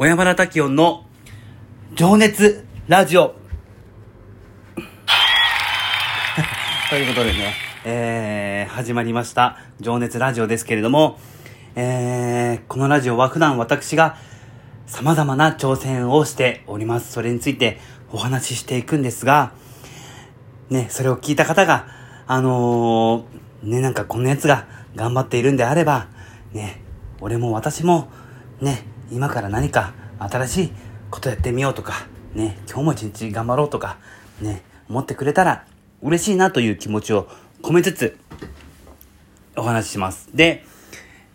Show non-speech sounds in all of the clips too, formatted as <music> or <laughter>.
小山田滝音の情熱ラジオ。<laughs> ということでね、えー、始まりました情熱ラジオですけれども、えー、このラジオは普段私が様々な挑戦をしております。それについてお話ししていくんですが、ね、それを聞いた方が、あのー、ね、なんかこんなやつが頑張っているんであれば、ね、俺も私も、ね、今から何か新しいことやってみようとか、ね、今日も一日頑張ろうとか、ね、思ってくれたら嬉しいなという気持ちを込めつつ、お話しします。で、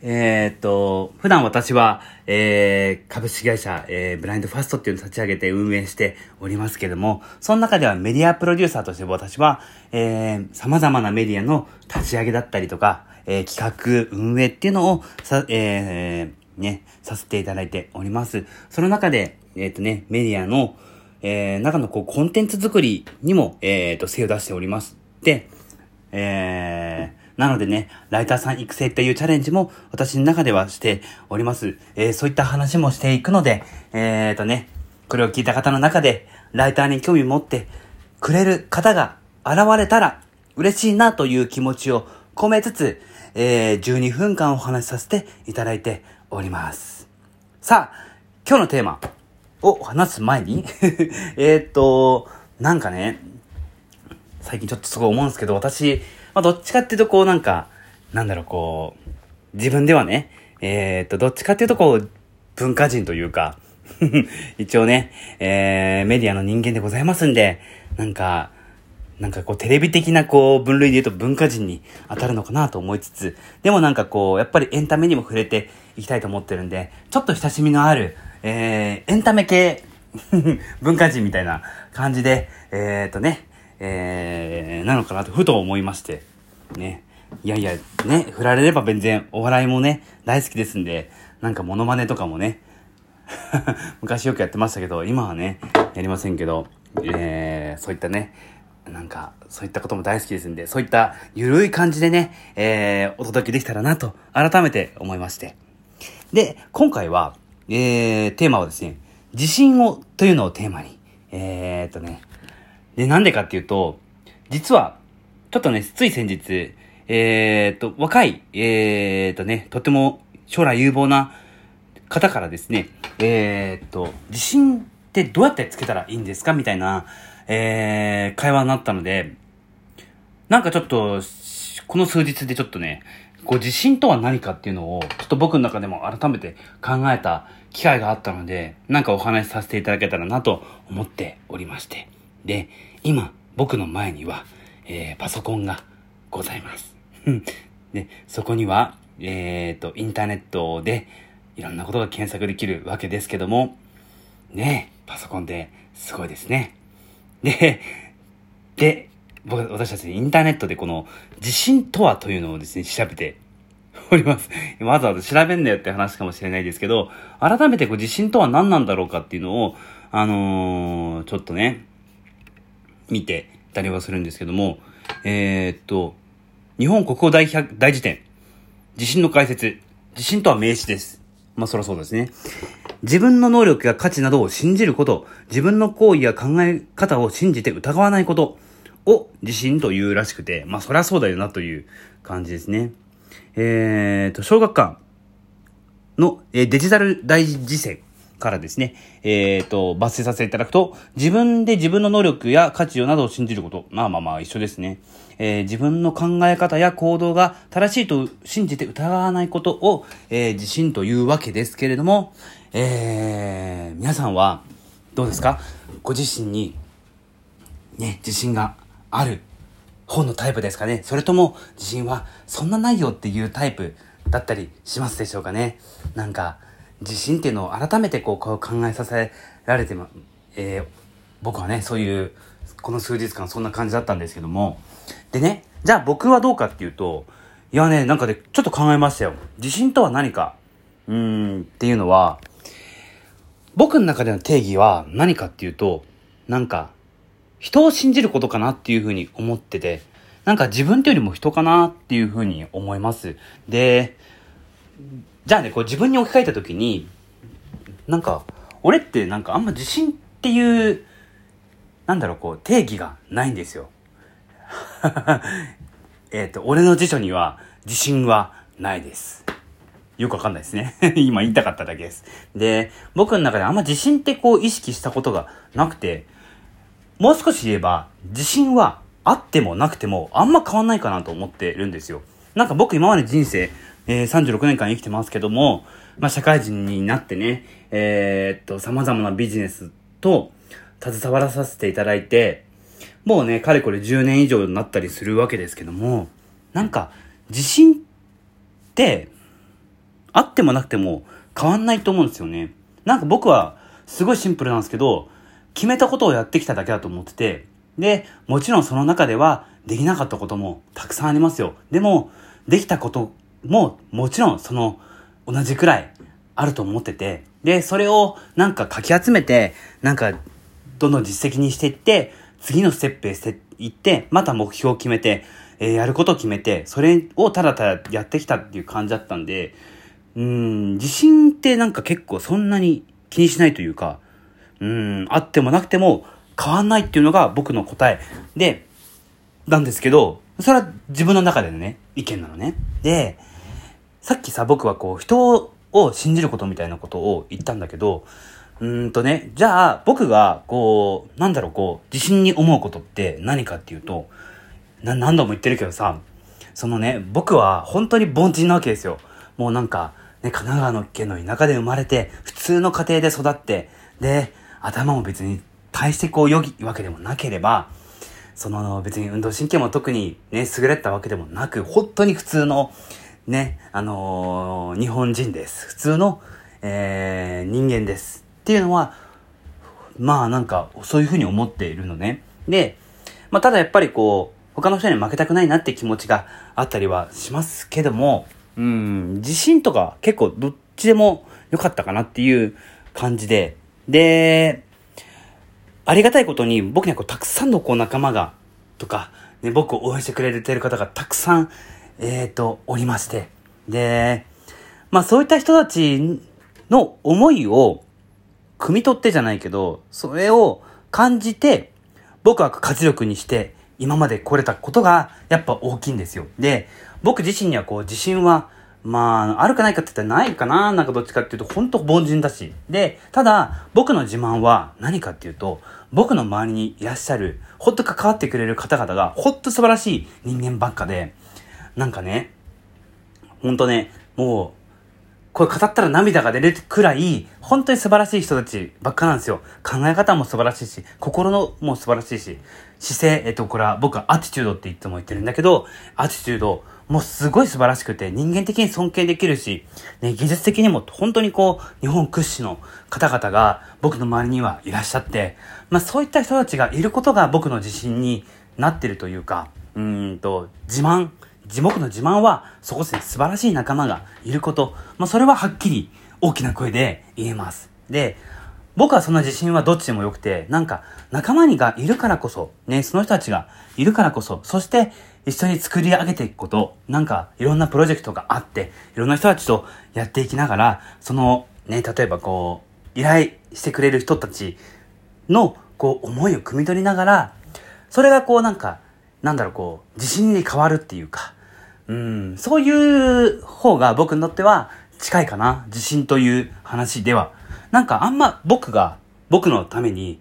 えー、っと、普段私は、えー、株式会社、えー、ブラインドファストっていうのを立ち上げて運営しておりますけども、その中ではメディアプロデューサーとして私は、えー、様々なメディアの立ち上げだったりとか、えー、企画、運営っていうのをさ、えー、ね、させていただいております。その中で、えっ、ー、とね、メディアの、えー、中のこう、コンテンツ作りにも、えっ、ー、と、精を出しております。で、えー、なのでね、ライターさん育成っていうチャレンジも私の中ではしております。えー、そういった話もしていくので、えーとね、これを聞いた方の中で、ライターに興味持ってくれる方が現れたら嬉しいなという気持ちを込めつつ、えー、12分間お話しさせていただいております。さあ、今日のテーマを話す前に <laughs> えっと、なんかね、最近ちょっとすごい思うんですけど、私、まあ、どっちかっていうとこうなんか、なんだろう、こう、自分ではね、えー、っと、どっちかっていうとこう、文化人というか <laughs> 一応ね、えー、メディアの人間でございますんで、なんか、なんかこうテレビ的なこう分類で言うと文化人に当たるのかなと思いつつ、でもなんかこう、やっぱりエンタメにも触れていきたいと思ってるんで、ちょっと親しみのある、えー、エンタメ系 <laughs> 文化人みたいな感じで、えー、っとね、えー、なのかなとふと思いまして、ね。いやいや、ね、振られれば全然お笑いもね、大好きですんで、なんかモノマネとかもね、<laughs> 昔よくやってましたけど、今はね、やりませんけど、えー、そういったね、なんか、そういったことも大好きですんで、そういったゆるい感じでね、えー、お届けできたらなと、改めて思いまして。で、今回は、えー、テーマはですね、自信を、というのをテーマに、えー、っとね、で、なんでかっていうと、実は、ちょっとね、つい先日、えー、っと、若い、えー、っとね、とても将来有望な方からですね、えー、っと、自信ってどうやってつけたらいいんですかみたいな、えー、会話になったので、なんかちょっと、この数日でちょっとね、こう自信とは何かっていうのを、ちょっと僕の中でも改めて考えた機会があったので、なんかお話しさせていただけたらなと思っておりまして。で、今、僕の前には、えー、パソコンがございます。で、そこには、えっ、ー、と、インターネットでいろんなことが検索できるわけですけども、ねパソコンってすごいですね。で、で、僕、私たちインターネットでこの地震とはというのをですね、調べております。わざわざ調べんなよって話かもしれないですけど、改めてこう地震とは何なんだろうかっていうのを、あのー、ちょっとね、見てたりはするんですけども、えー、っと、日本国語大大辞典、地震の解説、地震とは名詞です。まあそらそうですね。自分の能力や価値などを信じること、自分の行為や考え方を信じて疑わないことを自信というらしくて、まあそりゃそうだよなという感じですね。えーと、小学館の、えデジタル大辞典からですね、えーと、抜粋させていただくと、自分で自分の能力や価値などを信じること。まあまあまあ一緒ですね。えー、自分の考え方や行動が正しいと信じて疑わないことを、えー、自信というわけですけれども、えー、皆さんはどうですか？ご自身にね、自信がある方のタイプですかね？それとも自信はそんなないよっていうタイプだったりしますでしょうかね？なんか、自信っていうのを改めてこう考えさせられてま、えー、僕はね、そういう、この数日間そんな感じだったんですけども、でね、じゃあ僕はどうかっていうと、いやね、なんかで、ちょっと考えましたよ。自信とは何か？うん、っていうのは、僕の中での定義は何かっていうと、なんか、人を信じることかなっていうふうに思ってて、なんか自分というよりも人かなっていうふうに思います。で、じゃあね、こう自分に置き換えたときに、なんか、俺ってなんかあんま自信っていう、なんだろう、こう、定義がないんですよ。<laughs> えっと、俺の辞書には自信はないです。よくわかんないですね。<laughs> 今言いたかっただけです。で、僕の中であんま自信ってこう意識したことがなくて、もう少し言えば、自信はあってもなくてもあんま変わんないかなと思ってるんですよ。なんか僕今まで人生、えー、36年間生きてますけども、まあ社会人になってね、えー、っと、様々なビジネスと携わらさせていただいて、もうね、かれこれ10年以上になったりするわけですけども、なんか、自信って、あってもなくても変わんないと思うんですよね。なんか僕は、すごいシンプルなんですけど、決めたことをやってきただけだと思ってて、で、もちろんその中では、できなかったこともたくさんありますよ。でも、できたことももちろんその同じくらいあると思ってて、で、それをなんかかき集めて、なんかどんどん実績にしていって、次のステップへしていって、また目標を決めて、えー、やることを決めて、それをただただやってきたっていう感じだったんで、うん、自信ってなんか結構そんなに気にしないというか、うん、あってもなくても変わんないっていうのが僕の答えで、なんですけど、それは自分の中でのね、意見なのね。で、さっきさ、僕はこう、人を信じることみたいなことを言ったんだけど、うんとね、じゃあ、僕が、こう、なんだろう、こう、自信に思うことって何かっていうと、何度も言ってるけどさ、そのね、僕は本当に凡人なわけですよ。もうなんか、ね、神奈川の県の田舎で生まれて、普通の家庭で育って、で、頭も別に大してこう良いわけでもなければ、その別に運動神経も特にね、優れたわけでもなく、本当に普通の、ね、あのー、日本人です。普通の、えー、人間です。っていうのは、まあなんか、そういうふうに思っているのね。で、まあただやっぱりこう、他の人に負けたくないなって気持ちがあったりはしますけども、うん、自信とか結構どっちでも良かったかなっていう感じで、で、ありがたいことに僕にはこうたくさんのこう仲間が、とか、ね、僕を応援してくれてる方がたくさん、えっ、ー、と、おりまして。で、まあそういった人たちの思いを、汲み取ってじゃないけど、それを感じて、僕は活力にして、今まで来れたことが、やっぱ大きいんですよ。で、僕自身にはこう、自信は、まあ、あるかないかって言ったらないかななんかどっちかっていうと、ほんと凡人だし。で、ただ、僕の自慢は何かっていうと、僕の周りにいらっしゃる、ほんと関わってくれる方々が、ほんと素晴らしい人間ばっかで、なんかね、ほんとね、もう、これ語ったら涙が出るくらい、本当に素晴らしい人たちばっかなんですよ。考え方も素晴らしいし、心のも素晴らしいし、姿勢、えっと、これは僕はアティチュードっていつも言ってるんだけど、アティチュード、もうすごい素晴らしくて、人間的に尊敬できるし、ね、技術的にも本当にこう、日本屈指の方々が僕の周りにはいらっしゃって、まあそういった人たちがいることが僕の自信になってるというか、うんと、自慢、地獄の自慢は、そこですね、素晴らしい仲間がいること。まあそれははっきり大きな声で言えます。で、僕はそんな自信はどっちでもよくて、なんか仲間にがいるからこそ、ね、その人たちがいるからこそ、そして一緒に作り上げていくこと、なんかいろんなプロジェクトがあって、いろんな人たちとやっていきながら、そのね、例えばこう、依頼してくれる人たちのこう思いを汲み取りながら、それがこうなんか、なんだろうこう、自信に変わるっていうか、うん、そういう方が僕にとっては近いかな。自信という話では。なんかあんま僕が僕のために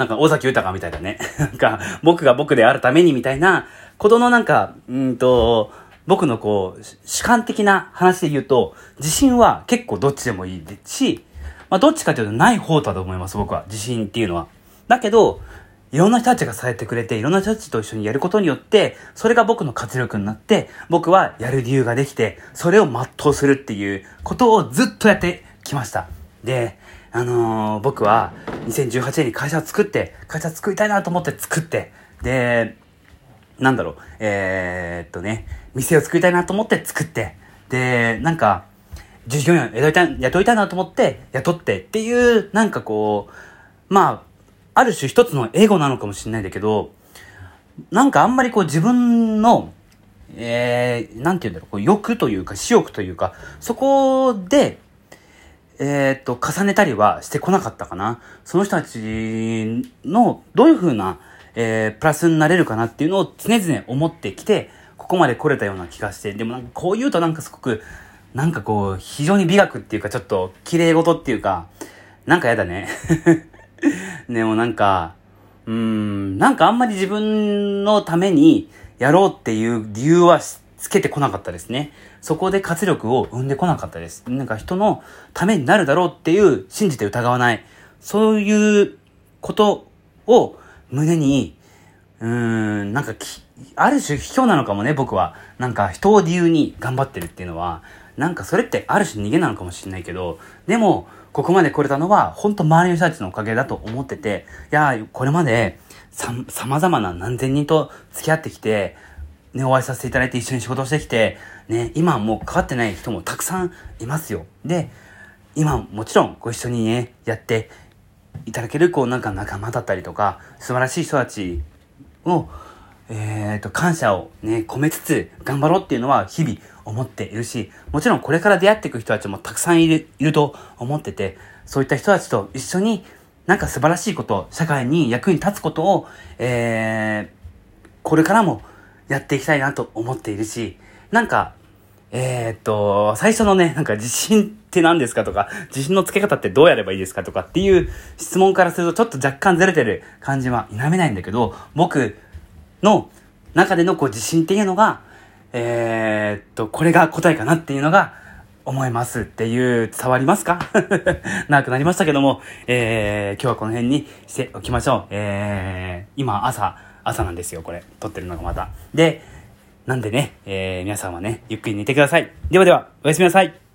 なんか、尾崎豊みたいだね。<laughs> なんか、僕が僕であるためにみたいな、ことのなんか、うんと、僕のこう、主観的な話で言うと、自信は結構どっちでもいいし、まあどっちかというとない方だと思います、僕は。自信っていうのは。だけど、いろんな人たちが支えてくれて、いろんな人たちと一緒にやることによって、それが僕の活力になって、僕はやる理由ができて、それを全うするっていうことをずっとやってきました。で、あのー、僕は2018年に会社を作って、会社を作りたいなと思って作って、で、なんだろう、えー、っとね、店を作りたいなと思って作って、で、なんか、従業員を雇いたい、雇いたいなと思って雇ってっていう、なんかこう、まあ、ある種一つのエゴなのかもしれないんだけど、なんかあんまりこう自分の、えー、なんて言うんだろう、こう欲というか、私欲というか、そこで、えっ、と、重ねたりはしてこなかったかな。その人たちの、どういう風な、えー、プラスになれるかなっていうのを常々思ってきて、ここまで来れたような気がして、でもなんかこう言うとなんかすごく、なんかこう、非常に美学っていうかちょっと綺麗事っていうか、なんかやだね。でもなんか、うん、なんかあんまり自分のためにやろうっていう理由はつけてこなかったですね。そこで活力を生んでこなかったです。なんか人のためになるだろうっていう信じて疑わない。そういうことを胸に、うーん、なんかある種卑怯なのかもね、僕は。なんか人を理由に頑張ってるっていうのは、なんかそれってある種逃げなのかもしれないけど、でも、ここまで来れたのは、本当周りの人たちのおかげだと思ってて、いやこれまで、さ、様々な何千人と付き合ってきて、ね、お会いさせていただいて一緒に仕事をしてきて、ね、今もうかかってない人もたくさんいますよ。で、今もちろんご一緒にね、やっていただける、こうなんか仲間だったりとか、素晴らしい人たちを、えっ、ー、と、感謝をね、込めつつ頑張ろうっていうのは日々思っているし、もちろんこれから出会っていく人たちもたくさんいる、いると思ってて、そういった人たちと一緒になんか素晴らしいこと、社会に役に立つことを、えー、これからもやっていきたいなと思っているし、なんか、えー、っと、最初のね、なんか自信って何ですかとか、自信のつけ方ってどうやればいいですかとかっていう質問からするとちょっと若干ずれてる感じは否めないんだけど、僕の中でのこう自信っていうのが、えー、っと、これが答えかなっていうのが思いますっていう、伝わりますか？<laughs> 長くなりましたけども、えー、今日はこの辺にしておきましょう。えー、今朝、朝なんですよ、これ。撮ってるのがまた。で、なんでね、えー、皆さんはね、ゆっくり寝てください。ではでは、おやすみなさい。